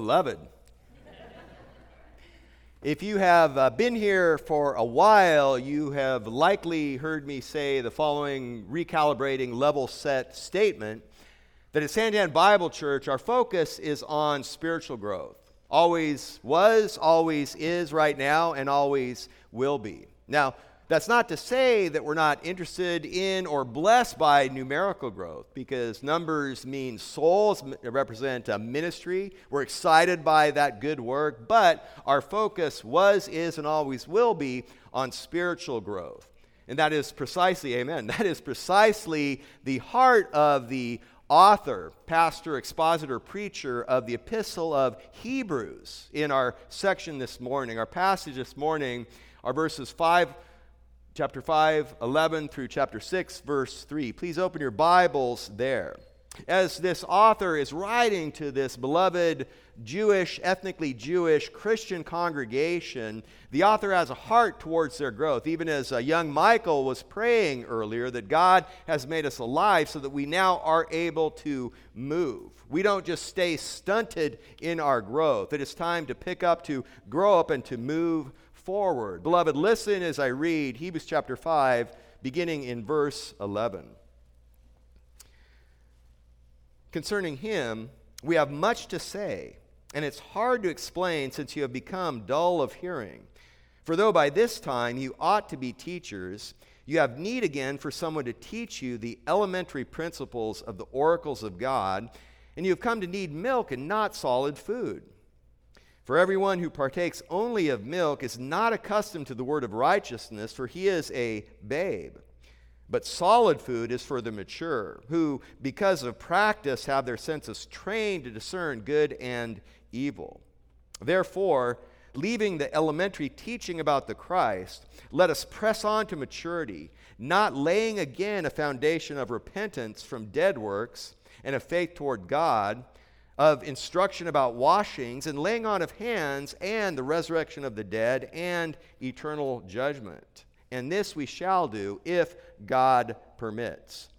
beloved. if you have uh, been here for a while, you have likely heard me say the following recalibrating level set statement that at Santan Bible Church, our focus is on spiritual growth. Always was, always is right now, and always will be. Now, that's not to say that we're not interested in or blessed by numerical growth, because numbers mean souls, represent a ministry. We're excited by that good work, but our focus was, is, and always will be on spiritual growth. And that is precisely, amen, that is precisely the heart of the author, pastor, expositor, preacher of the epistle of Hebrews in our section this morning. Our passage this morning are verses 5 chapter 5, 11 through chapter 6, verse 3. Please open your Bibles there. As this author is writing to this beloved Jewish, ethnically Jewish Christian congregation, the author has a heart towards their growth. Even as uh, young Michael was praying earlier, that God has made us alive so that we now are able to move. We don't just stay stunted in our growth. It is time to pick up, to grow up, and to move forward. Beloved, listen as I read Hebrews chapter 5, beginning in verse 11. Concerning him, we have much to say, and it's hard to explain since you have become dull of hearing. For though by this time you ought to be teachers, you have need again for someone to teach you the elementary principles of the oracles of God, and you have come to need milk and not solid food. For everyone who partakes only of milk is not accustomed to the word of righteousness, for he is a babe. But solid food is for the mature, who, because of practice, have their senses trained to discern good and evil. Therefore, leaving the elementary teaching about the Christ, let us press on to maturity, not laying again a foundation of repentance from dead works and of faith toward God of instruction about washings and laying on of hands and the resurrection of the dead and eternal judgment. And this we shall do if God permits.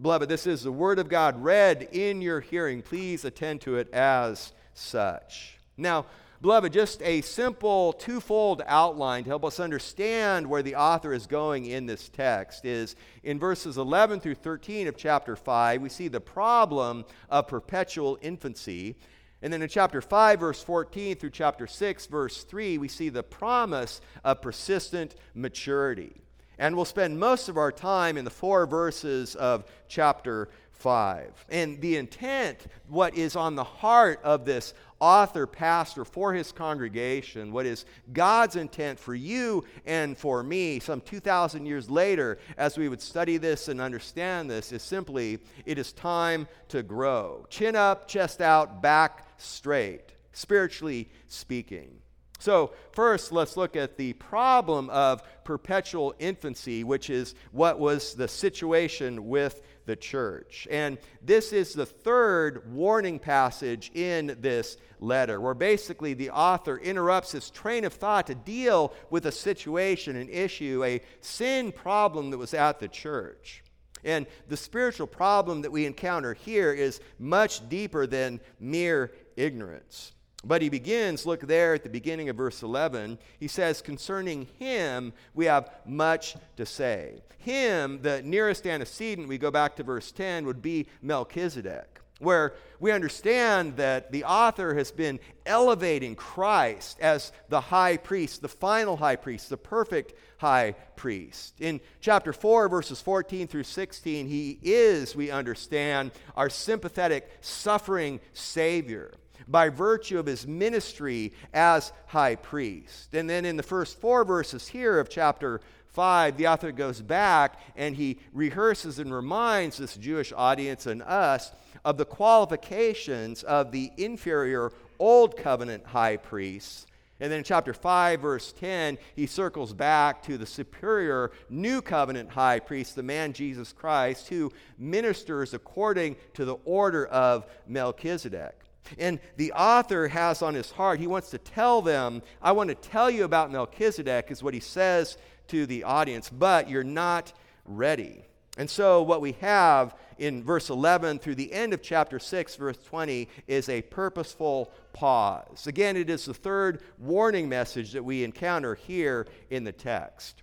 Beloved, this is the word of God read in your hearing. Please attend to it as such. Now, Beloved, just a simple twofold outline to help us understand where the author is going in this text is in verses 11 through 13 of chapter 5, we see the problem of perpetual infancy. And then in chapter 5, verse 14 through chapter 6, verse 3, we see the promise of persistent maturity. And we'll spend most of our time in the four verses of chapter 5. And the intent, what is on the heart of this author, pastor for his congregation, what is God's intent for you and for me some 2,000 years later, as we would study this and understand this, is simply it is time to grow. Chin up, chest out, back straight, spiritually speaking. So, first, let's look at the problem of perpetual infancy, which is what was the situation with the church. And this is the third warning passage in this letter, where basically the author interrupts his train of thought to deal with a situation, an issue, a sin problem that was at the church. And the spiritual problem that we encounter here is much deeper than mere ignorance. But he begins, look there at the beginning of verse 11. He says, Concerning him, we have much to say. Him, the nearest antecedent, we go back to verse 10, would be Melchizedek, where we understand that the author has been elevating Christ as the high priest, the final high priest, the perfect high priest. In chapter 4, verses 14 through 16, he is, we understand, our sympathetic, suffering Savior by virtue of his ministry as high priest. And then in the first four verses here of chapter 5, the author goes back and he rehearses and reminds this Jewish audience and us of the qualifications of the inferior Old Covenant high priests. And then in chapter 5, verse 10, he circles back to the superior new covenant high priest, the man Jesus Christ, who ministers according to the order of Melchizedek. And the author has on his heart, he wants to tell them, I want to tell you about Melchizedek, is what he says to the audience, but you're not ready. And so, what we have in verse 11 through the end of chapter 6, verse 20, is a purposeful pause. Again, it is the third warning message that we encounter here in the text.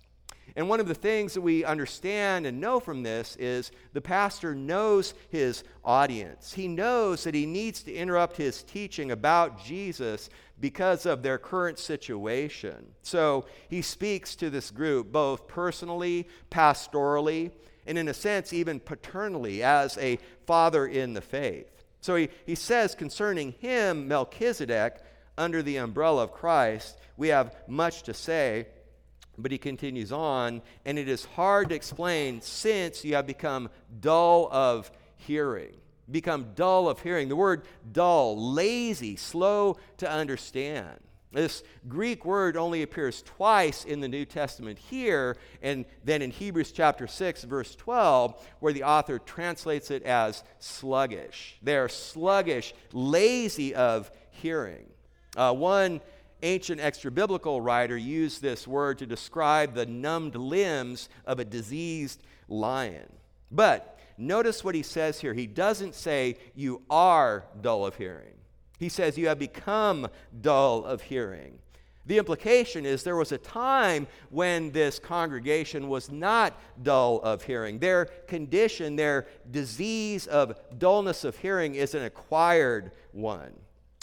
And one of the things that we understand and know from this is the pastor knows his audience. He knows that he needs to interrupt his teaching about Jesus because of their current situation. So he speaks to this group both personally, pastorally, and in a sense, even paternally, as a father in the faith. So he, he says concerning him, Melchizedek, under the umbrella of Christ, we have much to say. But he continues on, and it is hard to explain since you have become dull of hearing. Become dull of hearing. The word dull, lazy, slow to understand. This Greek word only appears twice in the New Testament here, and then in Hebrews chapter 6, verse 12, where the author translates it as sluggish. They're sluggish, lazy of hearing. Uh, one ancient extra biblical writer used this word to describe the numbed limbs of a diseased lion. But notice what he says here. He doesn't say, You are dull of hearing. He says, You have become dull of hearing. The implication is there was a time when this congregation was not dull of hearing. Their condition, their disease of dullness of hearing, is an acquired one.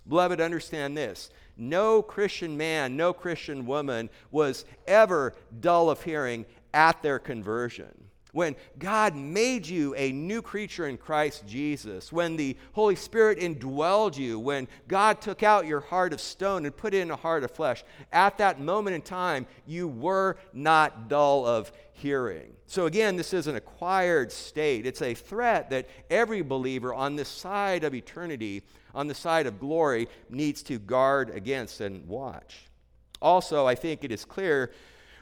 Beloved, understand this no Christian man, no Christian woman was ever dull of hearing at their conversion. When God made you a new creature in Christ Jesus, when the Holy Spirit indwelled you, when God took out your heart of stone and put in a heart of flesh, at that moment in time, you were not dull of hearing. So, again, this is an acquired state. It's a threat that every believer on this side of eternity on the side of glory needs to guard against and watch. Also, I think it is clear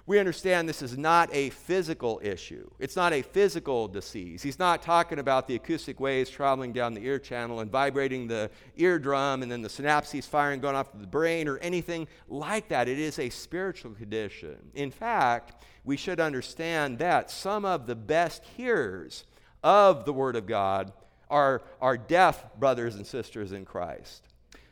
we understand this is not a physical issue. It's not a physical disease. He's not talking about the acoustic waves traveling down the ear channel and vibrating the eardrum and then the synapses firing going off to the brain or anything like that. It is a spiritual condition. In fact, we should understand that some of the best hearers of the Word of God are, are deaf brothers and sisters in Christ.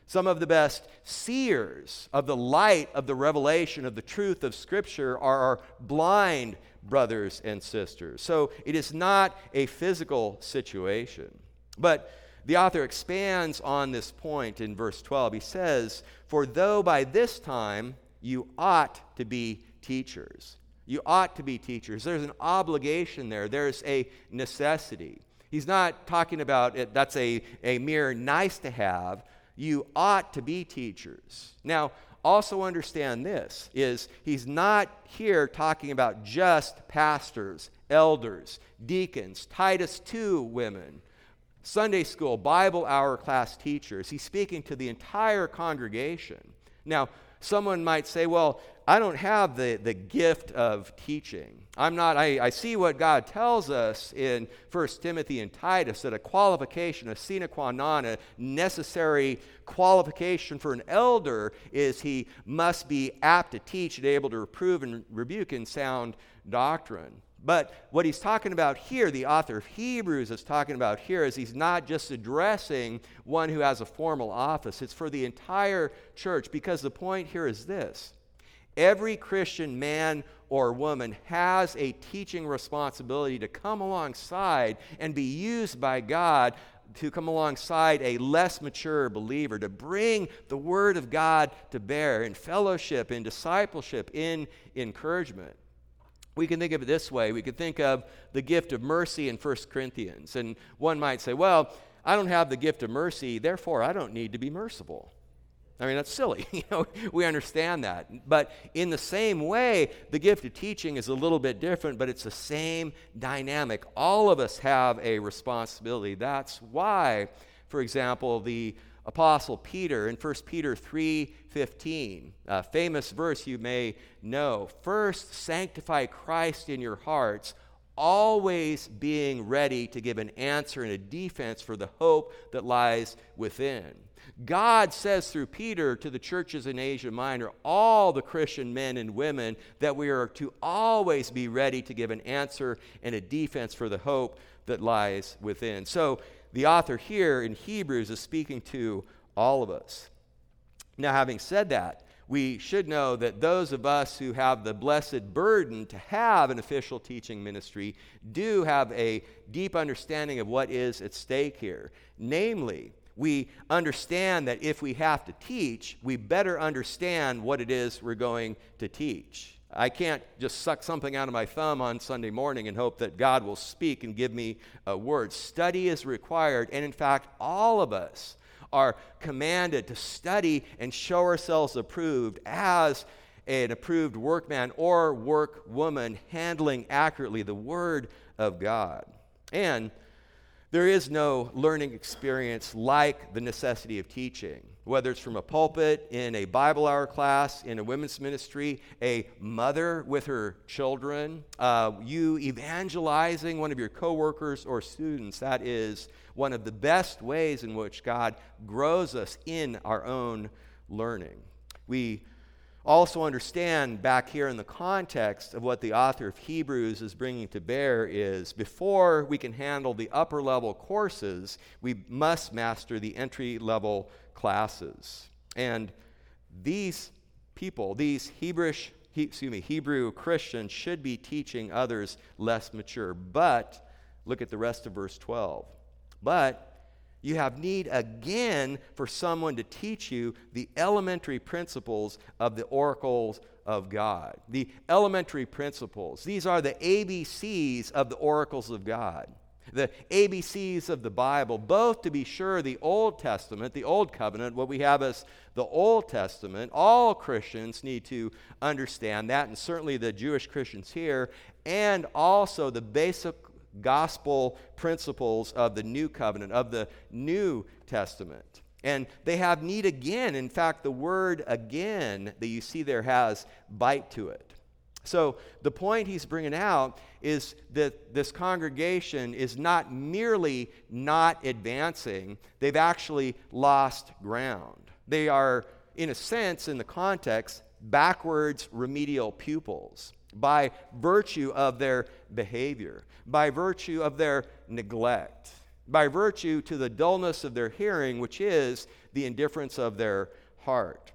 Some of the best seers of the light of the revelation of the truth of Scripture are our blind brothers and sisters. So it is not a physical situation. But the author expands on this point in verse 12. He says, For though by this time you ought to be teachers. You ought to be teachers. There's an obligation there, there's a necessity. He's not talking about it, that's a, a mere nice to have. You ought to be teachers. Now, also understand this is he's not here talking about just pastors, elders, deacons, Titus 2 women, Sunday school, Bible hour class teachers. He's speaking to the entire congregation. Now, someone might say, well, I don't have the, the gift of teaching. I'm not, I, I see what God tells us in 1 Timothy and Titus that a qualification, a sine qua non, a necessary qualification for an elder is he must be apt to teach and able to reprove and rebuke in sound doctrine. But what he's talking about here, the author of Hebrews is talking about here, is he's not just addressing one who has a formal office. It's for the entire church because the point here is this every Christian man or woman has a teaching responsibility to come alongside and be used by God to come alongside a less mature believer, to bring the Word of God to bear in fellowship, in discipleship, in encouragement. We can think of it this way. We could think of the gift of mercy in 1 Corinthians. And one might say, well, I don't have the gift of mercy, therefore I don't need to be merciful. I mean, that's silly. we understand that. But in the same way, the gift of teaching is a little bit different, but it's the same dynamic. All of us have a responsibility. That's why, for example, the apostle Peter in 1 Peter 3:15, a famous verse you may know. First, sanctify Christ in your hearts, always being ready to give an answer and a defense for the hope that lies within. God says through Peter to the churches in Asia Minor, all the Christian men and women, that we are to always be ready to give an answer and a defense for the hope that lies within. So the author here in Hebrews is speaking to all of us. Now, having said that, we should know that those of us who have the blessed burden to have an official teaching ministry do have a deep understanding of what is at stake here. Namely, we understand that if we have to teach, we better understand what it is we're going to teach. I can't just suck something out of my thumb on Sunday morning and hope that God will speak and give me a word. Study is required, and in fact, all of us are commanded to study and show ourselves approved as an approved workman or workwoman handling accurately the Word of God. And there is no learning experience like the necessity of teaching, whether it's from a pulpit, in a Bible hour class, in a women's ministry, a mother with her children, uh, you evangelizing one of your coworkers or students. That is one of the best ways in which God grows us in our own learning. We also understand back here in the context of what the author of Hebrews is bringing to bear is before we can handle the upper level courses, we must master the entry level classes. And these people, these Hebrewish, he, excuse me, Hebrew Christians should be teaching others less mature. But look at the rest of verse 12. But you have need again for someone to teach you the elementary principles of the oracles of God. The elementary principles. These are the ABCs of the oracles of God. The ABCs of the Bible, both to be sure the Old Testament, the Old Covenant, what we have as the Old Testament, all Christians need to understand that, and certainly the Jewish Christians here, and also the basic gospel principles of the new covenant, of the New Testament. And they have need again. In fact, the word again that you see there has bite to it. So the point he's bringing out is that this congregation is not merely not advancing, they've actually lost ground. They are, in a sense, in the context, backwards remedial pupils by virtue of their behavior, by virtue of their neglect, by virtue to the dullness of their hearing, which is the indifference of their heart.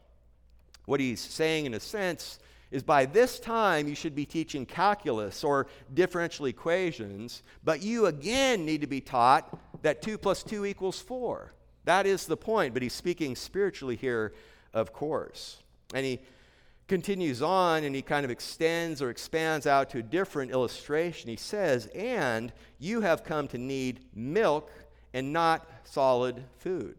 What he's saying, in a sense, is by this time you should be teaching calculus or differential equations, but you again need to be taught that 2 plus 2 equals 4. That is the point, but he's speaking spiritually here, of course. And he continues on and he kind of extends or expands out to a different illustration. He says, And you have come to need milk and not solid food.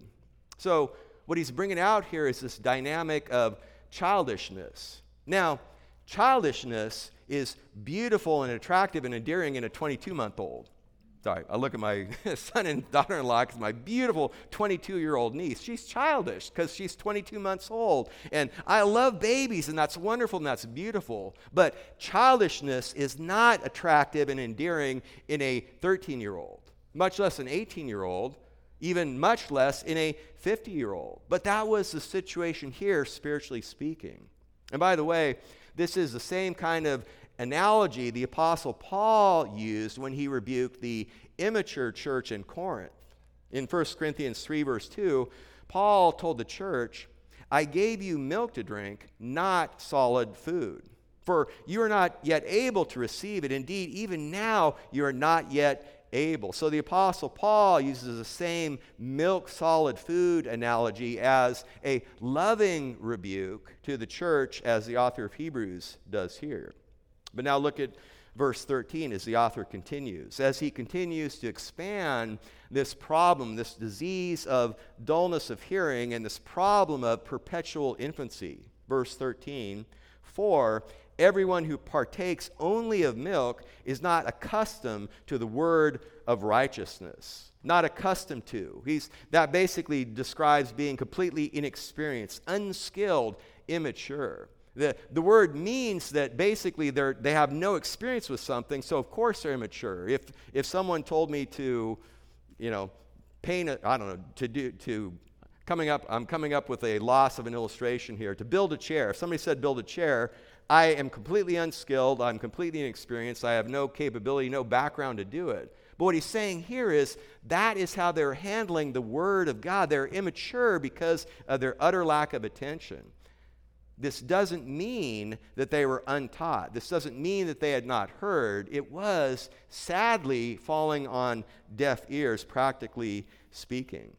So, what he's bringing out here is this dynamic of childishness. Now, childishness is beautiful and attractive and endearing in a 22 month old. Sorry, I look at my son and daughter in law because my beautiful 22 year old niece, she's childish because she's 22 months old. And I love babies, and that's wonderful and that's beautiful. But childishness is not attractive and endearing in a 13 year old, much less an 18 year old, even much less in a 50 year old. But that was the situation here, spiritually speaking. And by the way, this is the same kind of analogy the Apostle Paul used when he rebuked the immature church in Corinth. In 1 Corinthians 3, verse 2, Paul told the church, I gave you milk to drink, not solid food. For you are not yet able to receive it. Indeed, even now you are not yet able. So the Apostle Paul uses the same milk solid food analogy as a loving rebuke to the church as the author of Hebrews does here. But now look at verse 13 as the author continues. As he continues to expand this problem, this disease of dullness of hearing, and this problem of perpetual infancy. Verse 13 For everyone who partakes only of milk is not accustomed to the word of righteousness. Not accustomed to. He's, that basically describes being completely inexperienced, unskilled, immature. The, the word means that basically they they have no experience with something, so of course they're immature. If, if someone told me to, you know, paint, I don't know, to do, to, coming up, I'm coming up with a loss of an illustration here, to build a chair. If somebody said build a chair, I am completely unskilled, I'm completely inexperienced, I have no capability, no background to do it. But what he's saying here is that is how they're handling the Word of God. They're immature because of their utter lack of attention. This doesn't mean that they were untaught. This doesn't mean that they had not heard. It was sadly falling on deaf ears, practically speaking.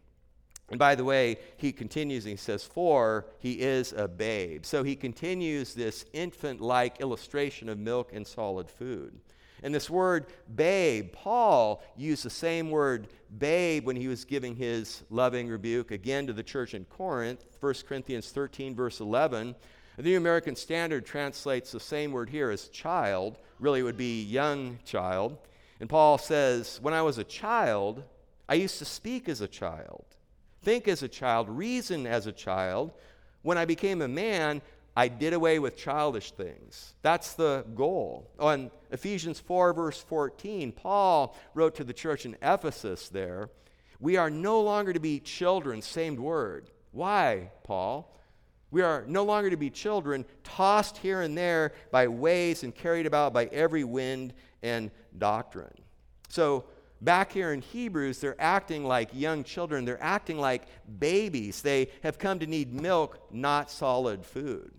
And by the way, he continues and he says, For he is a babe. So he continues this infant like illustration of milk and solid food. And this word babe, Paul used the same word babe when he was giving his loving rebuke again to the church in Corinth, 1 Corinthians 13, verse 11. The New American Standard translates the same word here as child, really, it would be young child. And Paul says, When I was a child, I used to speak as a child, think as a child, reason as a child. When I became a man, I did away with childish things. That's the goal. On Ephesians 4, verse 14, Paul wrote to the church in Ephesus there, We are no longer to be children, same word. Why, Paul? We are no longer to be children, tossed here and there by waves and carried about by every wind and doctrine. So, back here in Hebrews, they're acting like young children. They're acting like babies. They have come to need milk, not solid food.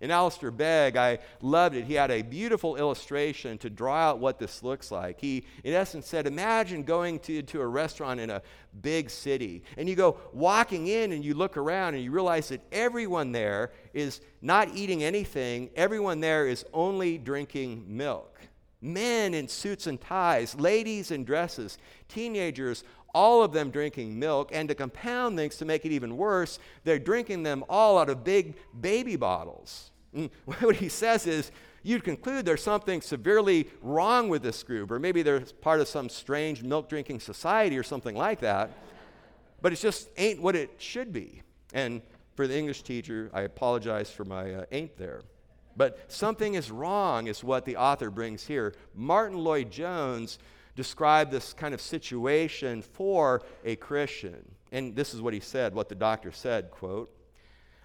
In Alistair Begg, I loved it. He had a beautiful illustration to draw out what this looks like. He, in essence, said, Imagine going to, to a restaurant in a big city, and you go walking in and you look around and you realize that everyone there is not eating anything, everyone there is only drinking milk. Men in suits and ties, ladies in dresses, teenagers, all of them drinking milk, and to compound things to make it even worse, they're drinking them all out of big baby bottles. And what he says is, you'd conclude there's something severely wrong with this group, or maybe they're part of some strange milk drinking society or something like that. But it just ain't what it should be. And for the English teacher, I apologize for my uh, ain't there. But something is wrong, is what the author brings here. Martyn Lloyd-Jones described this kind of situation for a Christian. And this is what he said, what the doctor said, quote,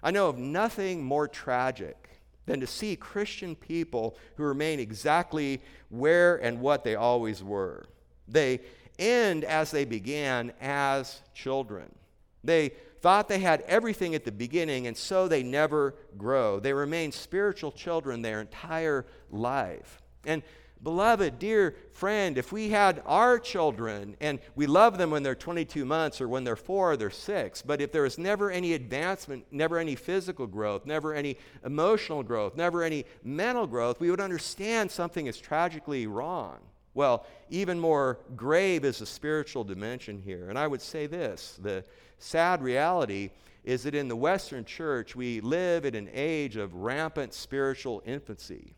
I know of nothing more tragic than to see Christian people who remain exactly where and what they always were. They end as they began as children. They thought they had everything at the beginning, and so they never grow. They remain spiritual children their entire life. And Beloved, dear friend, if we had our children and we love them when they're 22 months or when they're four or they're six, but if there was never any advancement, never any physical growth, never any emotional growth, never any mental growth, we would understand something is tragically wrong. Well, even more grave is the spiritual dimension here. And I would say this the sad reality is that in the Western church, we live in an age of rampant spiritual infancy.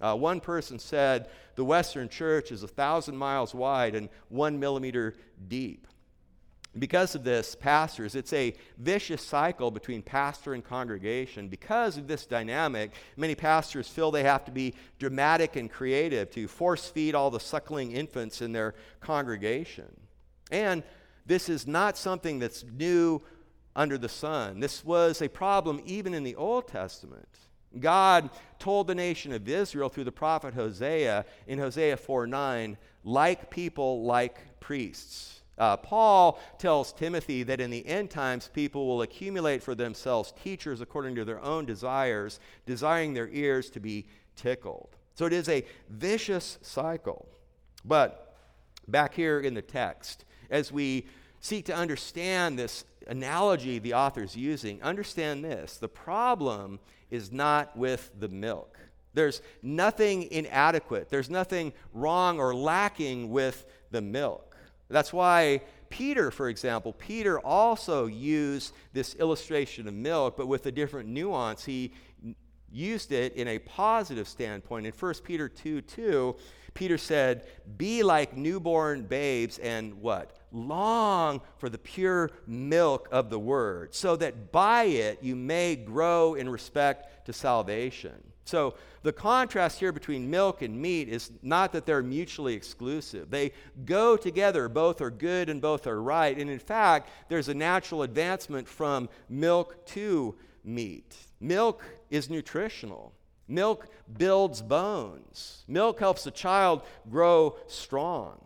Uh, one person said the Western church is a thousand miles wide and one millimeter deep. Because of this, pastors, it's a vicious cycle between pastor and congregation. Because of this dynamic, many pastors feel they have to be dramatic and creative to force feed all the suckling infants in their congregation. And this is not something that's new under the sun. This was a problem even in the Old Testament. God told the nation of Israel through the prophet Hosea in Hosea 4 9, like people, like priests. Uh, Paul tells Timothy that in the end times, people will accumulate for themselves teachers according to their own desires, desiring their ears to be tickled. So it is a vicious cycle. But back here in the text, as we seek to understand this analogy the author's using, understand this. The problem is not with the milk. There's nothing inadequate, there's nothing wrong or lacking with the milk. That's why Peter, for example, Peter also used this illustration of milk, but with a different nuance. He used it in a positive standpoint. In 1 Peter 2 2, Peter said, Be like newborn babes and what? long for the pure milk of the word, so that by it you may grow in respect to salvation. So, the contrast here between milk and meat is not that they're mutually exclusive. They go together, both are good and both are right. And in fact, there's a natural advancement from milk to meat. Milk is nutritional. Milk builds bones. Milk helps a child grow strong.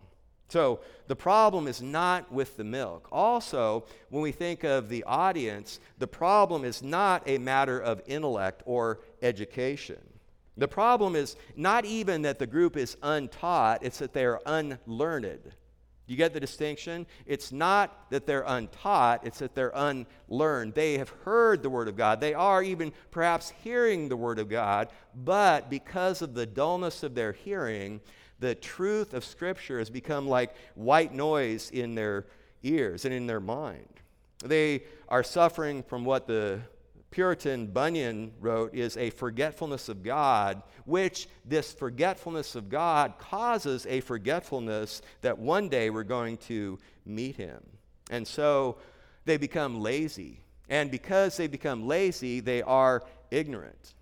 So the problem is not with the milk. Also, when we think of the audience, the problem is not a matter of intellect or education. The problem is not even that the group is untaught, it's that they are unlearned. You get the distinction? It's not that they're untaught, it's that they're unlearned. They have heard the Word of God. They are even perhaps hearing the Word of God, but because of the dullness of their hearing, the truth of Scripture has become like white noise in their ears and in their mind. They are suffering from what the Puritan Bunyan wrote is a forgetfulness of God, which this forgetfulness of God causes a forgetfulness that one day we're going to meet Him. And so they become lazy. And because they become lazy, they are ignorant.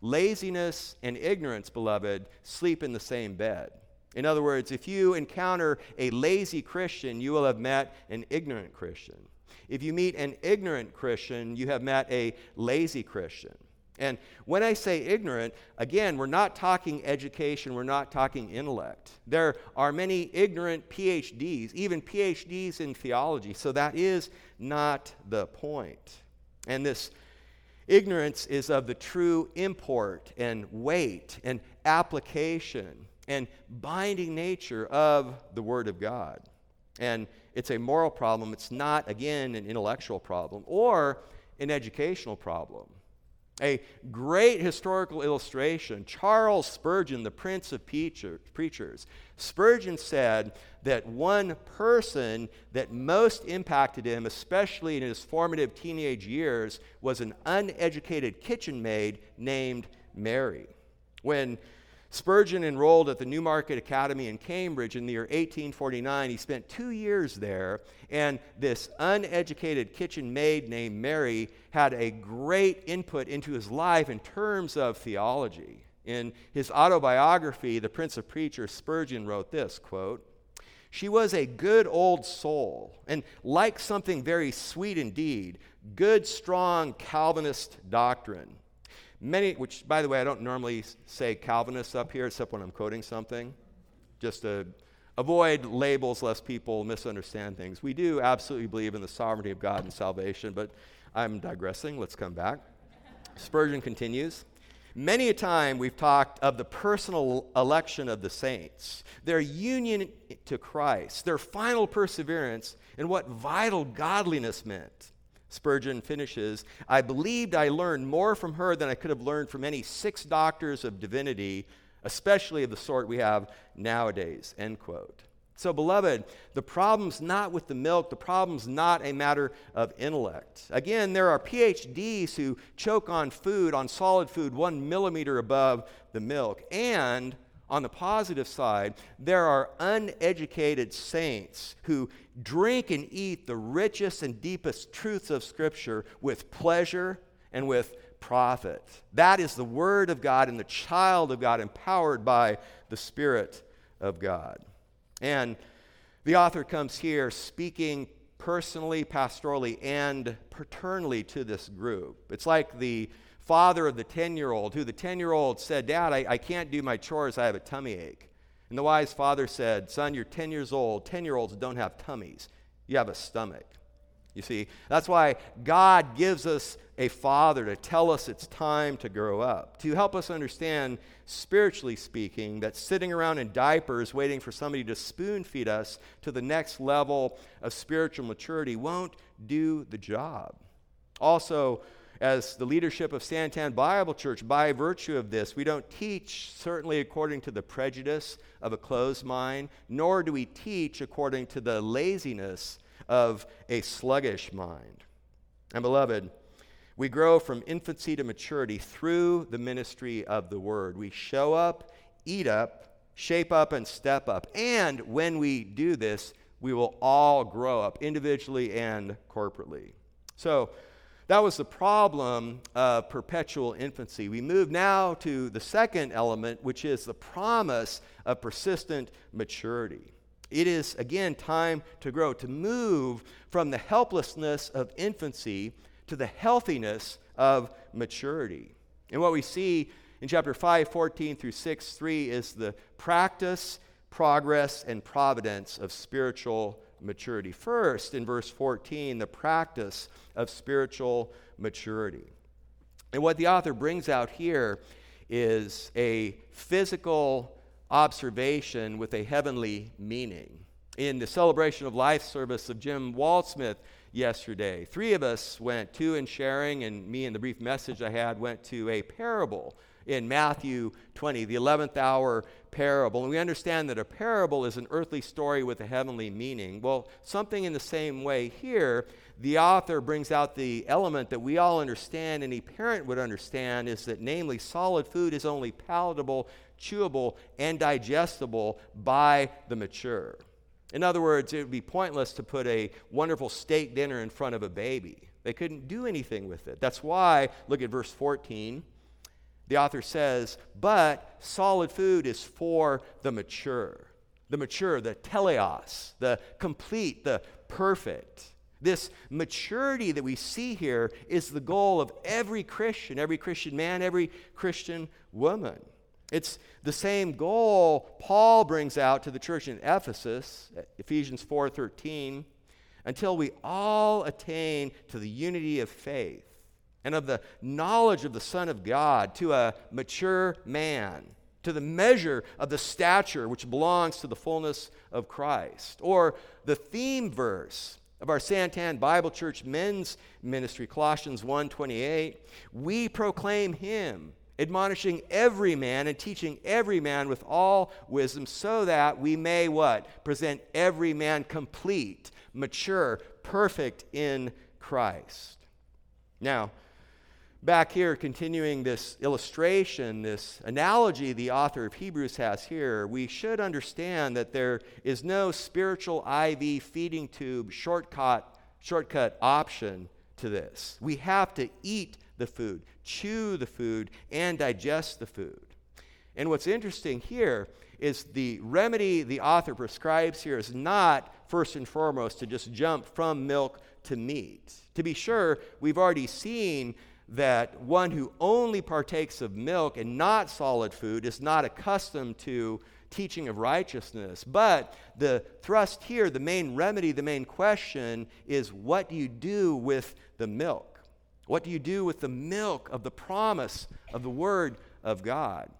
Laziness and ignorance, beloved, sleep in the same bed. In other words, if you encounter a lazy Christian, you will have met an ignorant Christian. If you meet an ignorant Christian, you have met a lazy Christian. And when I say ignorant, again, we're not talking education, we're not talking intellect. There are many ignorant PhDs, even PhDs in theology, so that is not the point. And this ignorance is of the true import and weight and application and binding nature of the Word of God. And it's a moral problem. It's not, again, an intellectual problem or an educational problem. A great historical illustration Charles Spurgeon, the Prince of Preachers. Spurgeon said that one person that most impacted him, especially in his formative teenage years, was an uneducated kitchen maid named Mary. When Spurgeon enrolled at the Newmarket Academy in Cambridge in the year 1849. He spent two years there, and this uneducated kitchen maid named Mary had a great input into his life in terms of theology. In his autobiography, The Prince of Preachers, Spurgeon wrote this quote, She was a good old soul, and like something very sweet indeed, good, strong Calvinist doctrine Many, which by the way, I don't normally say Calvinists up here except when I'm quoting something, just to avoid labels lest people misunderstand things. We do absolutely believe in the sovereignty of God and salvation, but I'm digressing. Let's come back. Spurgeon continues. Many a time we've talked of the personal election of the saints, their union to Christ, their final perseverance, and what vital godliness meant. Spurgeon finishes, I believed I learned more from her than I could have learned from any six doctors of divinity, especially of the sort we have nowadays. End quote. So, beloved, the problem's not with the milk, the problem's not a matter of intellect. Again, there are PhDs who choke on food, on solid food, one millimeter above the milk. And on the positive side, there are uneducated saints who drink and eat the richest and deepest truths of Scripture with pleasure and with profit. That is the Word of God and the child of God empowered by the Spirit of God. And the author comes here speaking personally, pastorally, and paternally to this group. It's like the father of the 10 year old, who the 10 year old said, Dad, I, I can't do my chores, I have a tummy ache. And the wise father said, Son, you're 10 years old. 10 year olds don't have tummies, you have a stomach. You see, that's why God gives us a father to tell us it's time to grow up, to help us understand, spiritually speaking, that sitting around in diapers waiting for somebody to spoon feed us to the next level of spiritual maturity won't do the job. Also, as the leadership of Santan Bible Church, by virtue of this, we don't teach certainly according to the prejudice of a closed mind, nor do we teach according to the laziness of a sluggish mind. And beloved, we grow from infancy to maturity through the ministry of the word. We show up, eat up, shape up, and step up. And when we do this, we will all grow up individually and corporately. So, that was the problem of perpetual infancy. We move now to the second element, which is the promise of persistent maturity. It is, again, time to grow, to move from the helplessness of infancy to the healthiness of maturity. And what we see in chapter 5, 14 through 6, 3 is the practice, progress and providence of spiritual maturity. First, in verse 14, the practice of spiritual maturity. And what the author brings out here is a physical observation with a heavenly meaning. In the celebration of life service of Jim Waldsmith yesterday, three of us went, two in sharing, and me and the brief message I had went to a parable in Matthew 20, the 11th hour parable. And we understand that a parable is an earthly story with a heavenly meaning. Well, something in the same way here, the author brings out the element that we all understand, any parent would understand, is that namely, solid food is only palatable, chewable, and digestible by the mature. In other words, it would be pointless to put a wonderful steak dinner in front of a baby. They couldn't do anything with it. That's why, look at verse 14. The author says, but solid food is for the mature. The mature, the teleos, the complete, the perfect. This maturity that we see here is the goal of every Christian, every Christian man, every Christian woman. It's the same goal Paul brings out to the church in Ephesus, Ephesians 4:13, until we all attain to the unity of faith and of the knowledge of the Son of God to a mature man, to the measure of the stature which belongs to the fullness of Christ. Or the theme verse of our Santan Bible Church men's ministry, Colossians 1:28, we proclaim him, admonishing every man and teaching every man with all wisdom, so that we may what? Present every man complete, mature, perfect in Christ. Now, back here, continuing this illustration, this analogy the author of Hebrews has here, we should understand that there is no spiritual IV feeding tube shortcut, shortcut option to this. We have to eat the food, chew the food, and digest the food. And what's interesting here is the remedy the author prescribes here is not, first and foremost, to just jump from milk to meat. To be sure, we've already seen that one who only partakes of milk and not solid food is not accustomed to teaching of righteousness. But the thrust here, the main remedy, the main question is what do you do with the milk? What do you do with the milk of the promise of the Word of God?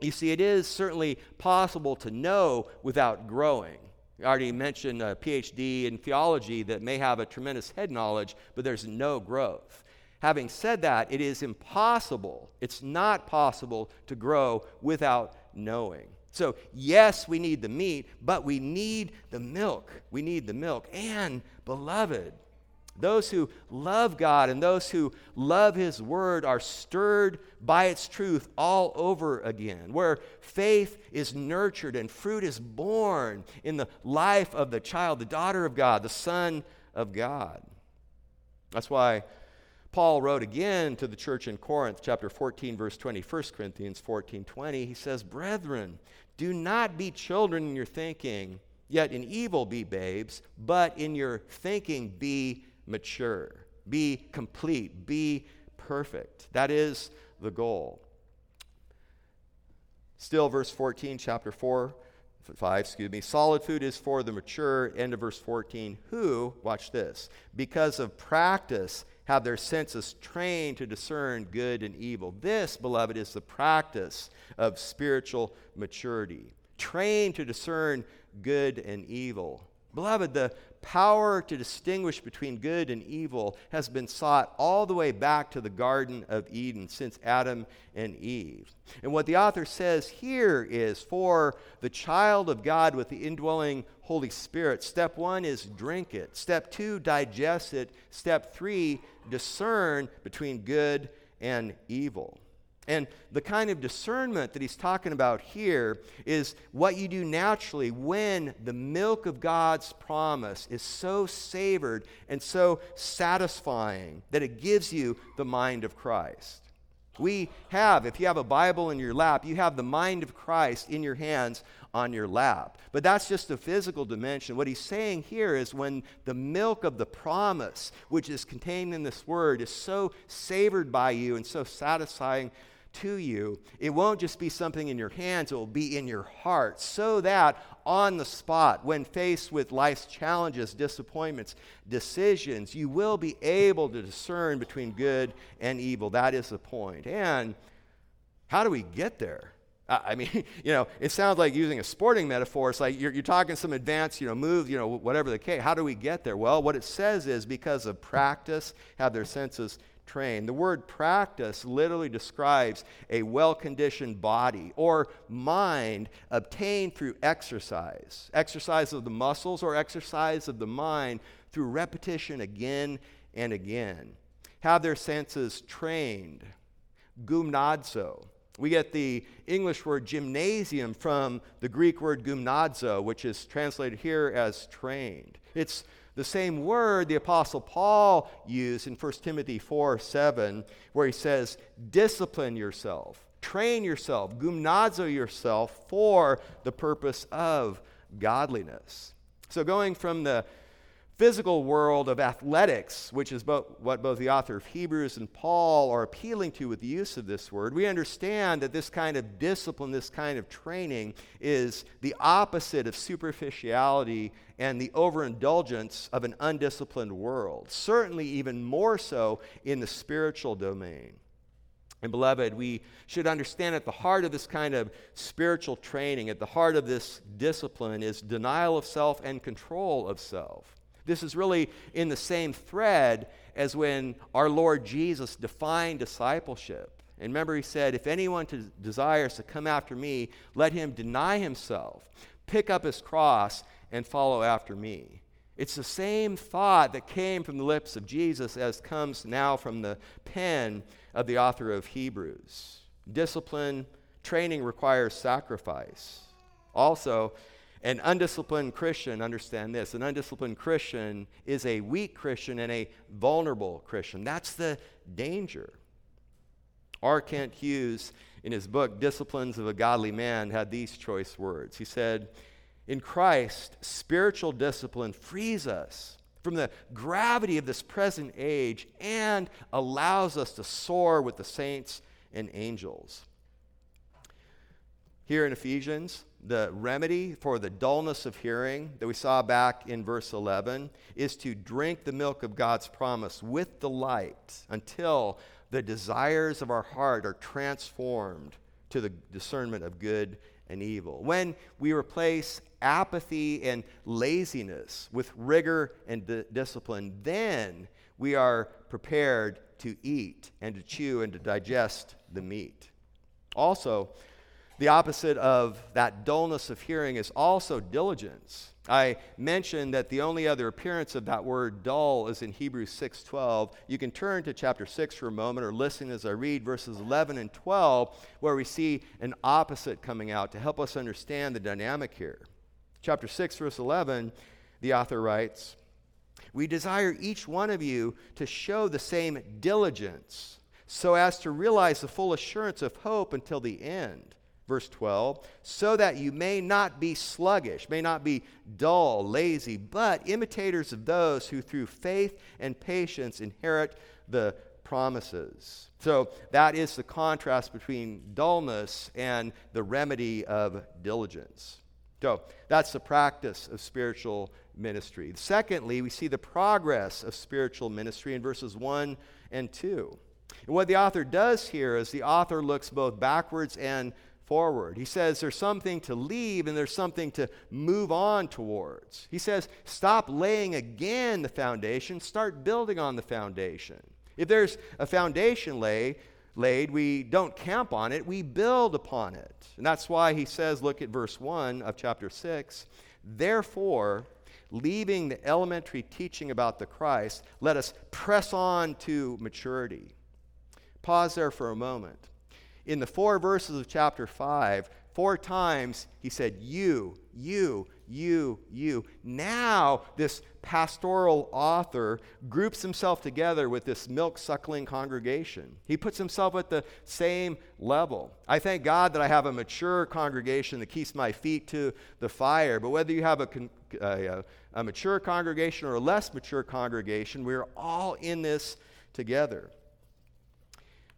You see, it is certainly possible to know without growing. I already mentioned a PhD in theology that may have a tremendous head knowledge, but there's no growth. Having said that, it is impossible, it's not possible to grow without knowing. So, yes, we need the meat, but we need the milk. We need the milk. And, beloved, those who love God and those who love His Word are stirred by its truth all over again, where faith is nurtured and fruit is born in the life of the child, the daughter of God, the Son of God. That's why Paul wrote again to the church in Corinth, chapter 14, verse 20, 1 Corinthians 14, 20. He says, Brethren, do not be children in your thinking, yet in evil be babes, but in your thinking be mature, be complete, be perfect. That is the goal. Still, verse 14, chapter 4, 5, excuse me. Solid food is for the mature. End of verse 14. Who, watch this, because of practice have their senses trained to discern good and evil. This, beloved, is the practice of spiritual maturity. Trained to discern good and evil. Beloved, the power to distinguish between good and evil has been sought all the way back to the Garden of Eden since Adam and Eve. And what the author says here is for the child of God with the indwelling Holy Spirit, step one is drink it, step two, digest it, step three, discern between good and evil. And the kind of discernment that he's talking about here is what you do naturally when the milk of God's promise is so savored and so satisfying that it gives you the mind of Christ. We have, if you have a Bible in your lap, you have the mind of Christ in your hands on your lap. But that's just the physical dimension. What he's saying here is when the milk of the promise, which is contained in this word, is so savored by you and so satisfying to you. It won't just be something in your hands, it will be in your heart, so that on the spot, when faced with life's challenges, disappointments, decisions, you will be able to discern between good and evil. That is the point. And how do we get there? I mean, you know, it sounds like using a sporting metaphor. It's like you're, you're talking some advanced, you know, move, you know, whatever the case. How do we get there? Well, what it says is because of practice, have their senses trained. The word practice literally describes a well conditioned body or mind obtained through exercise, exercise of the muscles or exercise of the mind through repetition again and again. Have their senses trained. Gymnazo. We get the English word gymnasium from the Greek word gymnazo, which is translated here as trained. It's the same word the Apostle Paul used in 1 Timothy 4 7, where he says, discipline yourself, train yourself, gymnazo yourself for the purpose of godliness. So, going from the physical world of athletics, which is bo- what both the author of Hebrews and Paul are appealing to with the use of this word, we understand that this kind of discipline, this kind of training, is the opposite of superficiality and the overindulgence of an undisciplined world. Certainly, even more so in the spiritual domain. And beloved, we should understand at the heart of this kind of spiritual training, at the heart of this discipline, is denial of self and control of self. This is really in the same thread as when our Lord Jesus defined discipleship. And remember, he said, If anyone to, desires to come after me, let him deny himself, pick up his cross, and follow after me. It's the same thought that came from the lips of Jesus as comes now from the pen of the author of Hebrews. Discipline, training requires sacrifice. Also, an undisciplined Christian, understand this, an undisciplined Christian is a weak Christian and a vulnerable Christian. That's the danger. R. Kent Hughes, in his book, Disciplines of a Godly Man, had these choice words. He said, In Christ, spiritual discipline frees us from the gravity of this present age and allows us to soar with the saints and angels. Here in Ephesians, the remedy for the dullness of hearing that we saw back in verse 11 is to drink the milk of God's promise with delight until the desires of our heart are transformed to the discernment of good and evil. When we replace apathy and laziness with rigor and di- discipline, then we are prepared to eat and to chew and to digest the meat. Also, the opposite of that dullness of hearing is also diligence. I mentioned that the only other appearance of that word dull is in Hebrews 6:12. You can turn to chapter 6 for a moment or listen as I read verses 11 and 12 where we see an opposite coming out to help us understand the dynamic here. Chapter 6 verse 11, the author writes, "We desire each one of you to show the same diligence so as to realize the full assurance of hope until the end." Verse 12, so that you may not be sluggish, may not be dull, lazy, but imitators of those who through faith and patience inherit the promises. So that is the contrast between dullness and the remedy of diligence. So that's the practice of spiritual ministry. Secondly, we see the progress of spiritual ministry in verses 1 and 2. And what the author does here is the author looks both backwards and forward. He says there's something to leave and there's something to move on towards. He says stop laying again the foundation, start building on the foundation. If there's a foundation lay, laid, we don't camp on it, we build upon it. And that's why he says, look at verse 1 of chapter 6. Therefore, leaving the elementary teaching about the Christ, let us press on to maturity. Pause there for a moment in the four verses of chapter 5, four times he said, You, you, you, you. Now, this pastoral author groups himself together with this milk suckling congregation. He puts himself at the same level. I thank God that I have a mature congregation that keeps my feet to the fire. But whether you have a, a, a mature congregation or a less mature congregation, we're all in this together.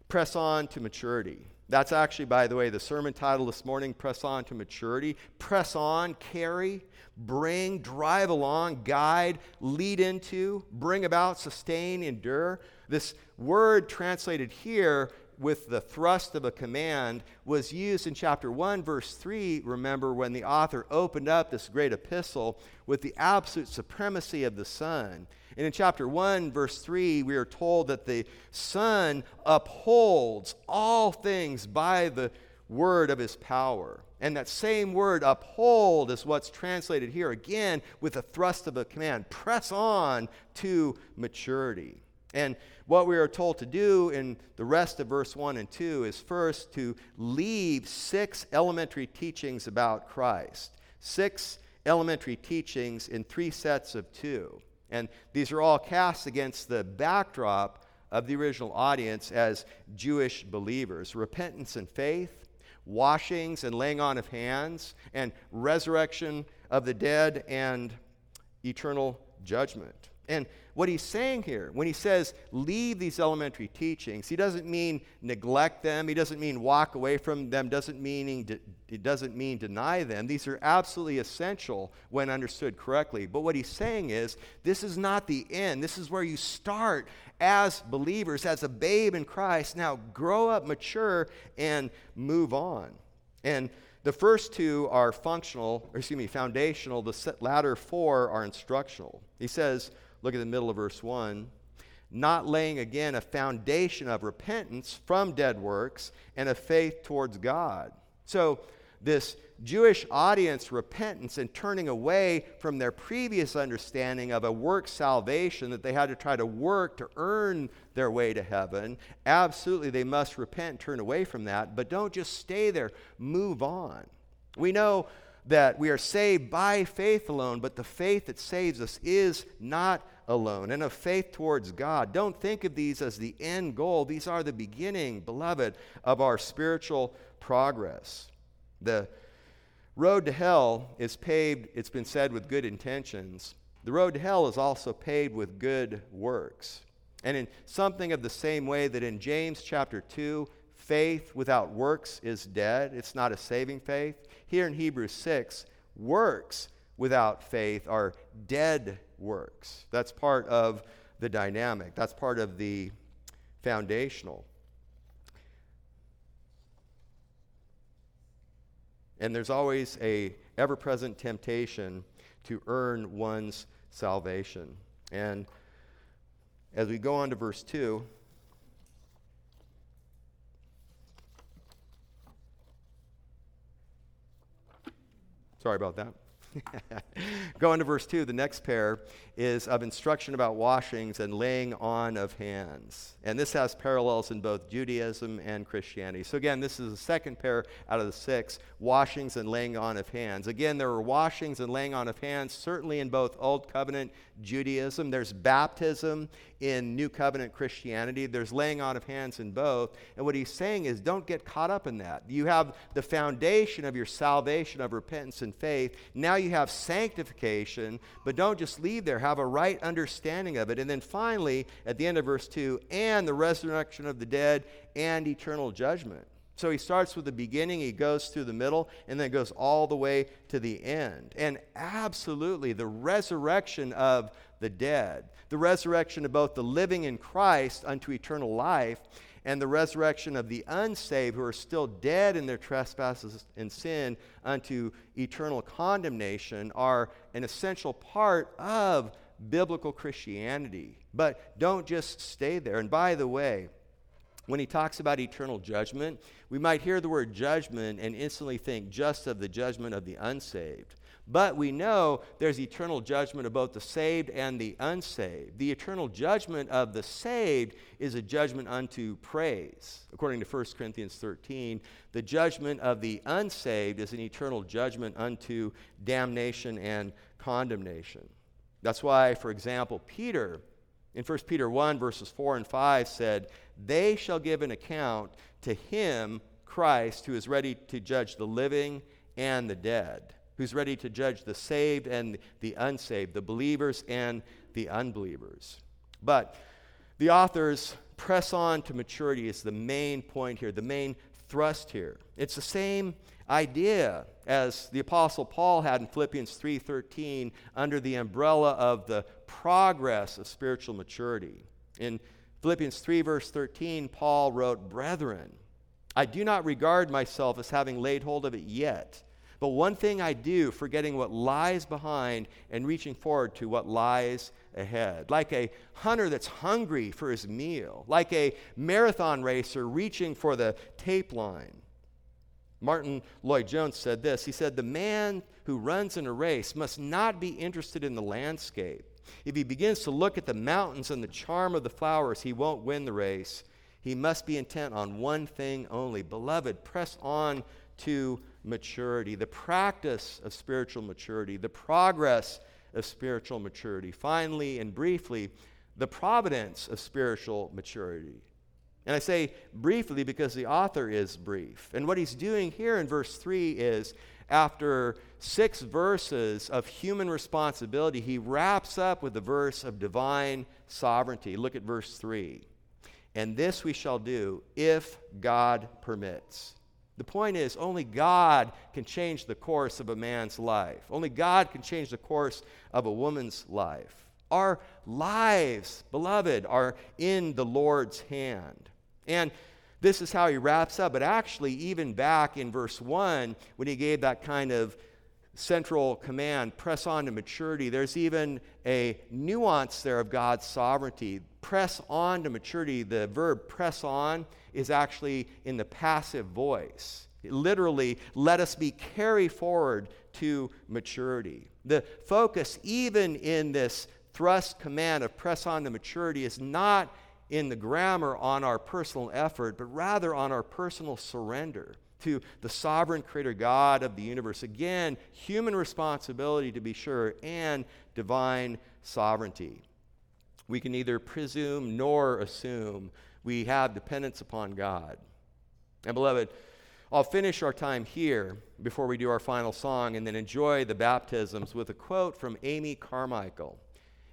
Press on to maturity. That's actually, by the way, the sermon title this morning Press On to Maturity. Press on, carry, bring, drive along, guide, lead into, bring about, sustain, endure. This word translated here with the thrust of a command was used in chapter 1, verse 3. Remember when the author opened up this great epistle with the absolute supremacy of the Son. And in chapter 1, verse 3, we are told that the Son upholds all things by the word of his power. And that same word, uphold, is what's translated here again with a thrust of a command press on to maturity. And what we are told to do in the rest of verse 1 and 2 is first to leave six elementary teachings about Christ. Six elementary teachings in three sets of two. And these are all cast against the backdrop of the original audience as Jewish believers repentance and faith, washings and laying on of hands, and resurrection of the dead and eternal judgment. And what he's saying here, when he says leave these elementary teachings, he doesn't mean neglect them. He doesn't mean walk away from them. Doesn't meaning it doesn't mean deny them. These are absolutely essential when understood correctly. But what he's saying is this is not the end. This is where you start as believers, as a babe in Christ. Now grow up, mature, and move on. And the first two are functional, or excuse me, foundational. The latter four are instructional. He says, Look at the middle of verse 1. Not laying again a foundation of repentance from dead works and of faith towards God. So, this Jewish audience repentance and turning away from their previous understanding of a work salvation that they had to try to work to earn their way to heaven. Absolutely, they must repent and turn away from that, but don't just stay there. Move on. We know that we are saved by faith alone, but the faith that saves us is not alone, and of faith towards God. Don't think of these as the end goal. These are the beginning, beloved, of our spiritual progress. The road to hell is paved, it's been said, with good intentions. The road to hell is also paved with good works. And in something of the same way that in James chapter 2, faith without works is dead, it's not a saving faith. Here in Hebrews 6, works without faith are dead works. That's part of the dynamic, that's part of the foundational. And there's always a ever-present temptation to earn one's salvation. And as we go on to verse 2, sorry about that. Going to verse 2, the next pair is of instruction about washings and laying on of hands. And this has parallels in both Judaism and Christianity. So, again, this is the second pair out of the six washings and laying on of hands. Again, there are washings and laying on of hands, certainly in both Old Covenant Judaism. There's baptism in New Covenant Christianity. There's laying on of hands in both. And what he's saying is don't get caught up in that. You have the foundation of your salvation of repentance and faith. Now you have sanctification, but don't just leave there. Have a right understanding of it. And then finally, at the end of verse 2, and the resurrection of the dead and eternal judgment. So he starts with the beginning, he goes through the middle, and then goes all the way to the end. And absolutely, the resurrection of the dead, the resurrection of both the living in Christ unto eternal life, and the resurrection of the unsaved who are still dead in their trespasses and sin unto eternal condemnation are an essential part of biblical Christianity. But don't just stay there. And by the way, when he talks about eternal judgment, we might hear the word judgment and instantly think just of the judgment of the unsaved. But we know there's eternal judgment of both the saved and the unsaved. The eternal judgment of the saved is a judgment unto praise. According to 1 Corinthians 13, the judgment of the unsaved is an eternal judgment unto damnation and condemnation. That's why, for example, Peter in 1 Peter 1, verses 4 and 5 said, They shall give an account to him, Christ, who is ready to judge the living and the dead, who's ready to judge the saved and the unsaved, the believers and the unbelievers. But the authors press on to maturity is the main point here, the main thrust here. It's the same idea as the apostle Paul had in Philippians 3:13 under the umbrella of the progress of spiritual maturity. In Philippians 3 verse 13, Paul wrote, "Brethren, I do not regard myself as having laid hold of it yet, but one thing I do, forgetting what lies behind and reaching forward to what lies ahead. Like a hunter that's hungry for his meal, like a marathon racer reaching for the tape line. Martyn Lloyd-Jones said this. He said, The man who runs in a race must not be interested in the landscape. If he begins to look at the mountains and the charm of the flowers, he won't win the race. He must be intent on one thing only. Beloved, press on to maturity, the practice of spiritual maturity, the progress of spiritual maturity. Finally and briefly, the providence of spiritual maturity. And I say briefly because the author is brief. And what he's doing here in verse 3 is after six verses of human responsibility, he wraps up with the verse of divine sovereignty. Look at verse 3. And this we shall do if God permits. The point is, only God can change the course of a man's life. Only God can change the course of a woman's life. Our lives, beloved, are in the Lord's hand. And this is how he wraps up. But actually, even back in verse 1, when he gave that kind of central command, press on to maturity, there's even a nuance there of God's sovereignty. Press on to maturity, the verb press on is actually in the passive voice. Literally, let us be carried forward to maturity. The focus, even in this thrust command of press on to maturity, is not in the grammar on our personal effort, but rather on our personal surrender to the sovereign creator God of the universe. Again, human responsibility to be sure, and divine sovereignty. We can neither presume nor assume. We have dependence upon God. And, beloved, I'll finish our time here before we do our final song and then enjoy the baptisms with a quote from Amy Carmichael.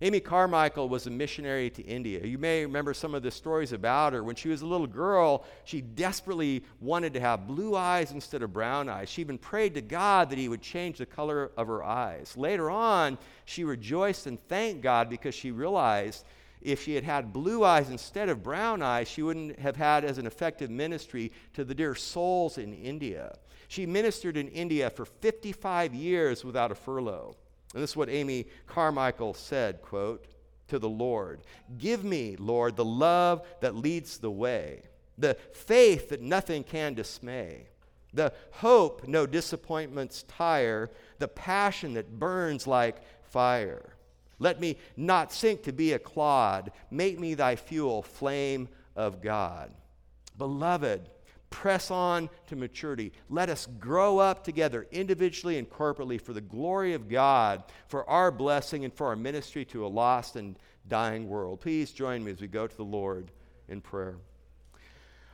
Amy Carmichael was a missionary to India. You may remember some of the stories about her. When she was a little girl, she desperately wanted to have blue eyes instead of brown eyes. She even prayed to God that He would change the color of her eyes. Later on, she rejoiced and thanked God because she realized if she had had blue eyes instead of brown eyes, she wouldn't have had as an effective ministry to the dear souls in India. She ministered in India for 55 years without a furlough. And this is what Amy Carmichael said, quote, to the Lord. Give me, Lord, the love that leads the way, the faith that nothing can dismay, the hope no disappointments tire, the passion that burns like fire. Let me not sink to be a clod. Make me thy fuel, flame of God. Beloved, press on to maturity. Let us grow up together individually and corporately for the glory of God, for our blessing, and for our ministry to a lost and dying world. Please join me as we go to the Lord in prayer.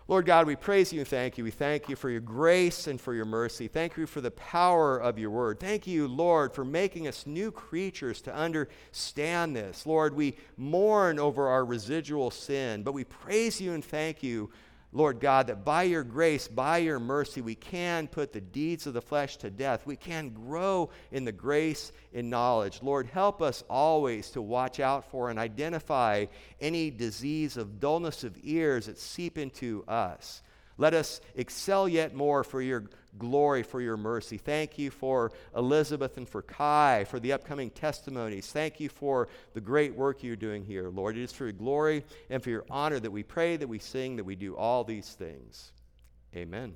Lord God, we praise you and thank you. We thank you for your grace and for your mercy. Thank you for the power of your word. Thank you, Lord, for making us new creatures to understand this. Lord, we mourn over our residual sin, but we praise you and thank you Lord God, that by your grace, by your mercy, we can put the deeds of the flesh to death. We can grow in the grace and knowledge. Lord, help us always to watch out for and identify any disease of dullness of ears that seep into us. Let us excel yet more for your glory, for your mercy. Thank you for Elizabeth and for Kai, for the upcoming testimonies. Thank you for the great work you're doing here, Lord. It is for your glory and for your honor that we pray, that we sing, that we do all these things. Amen.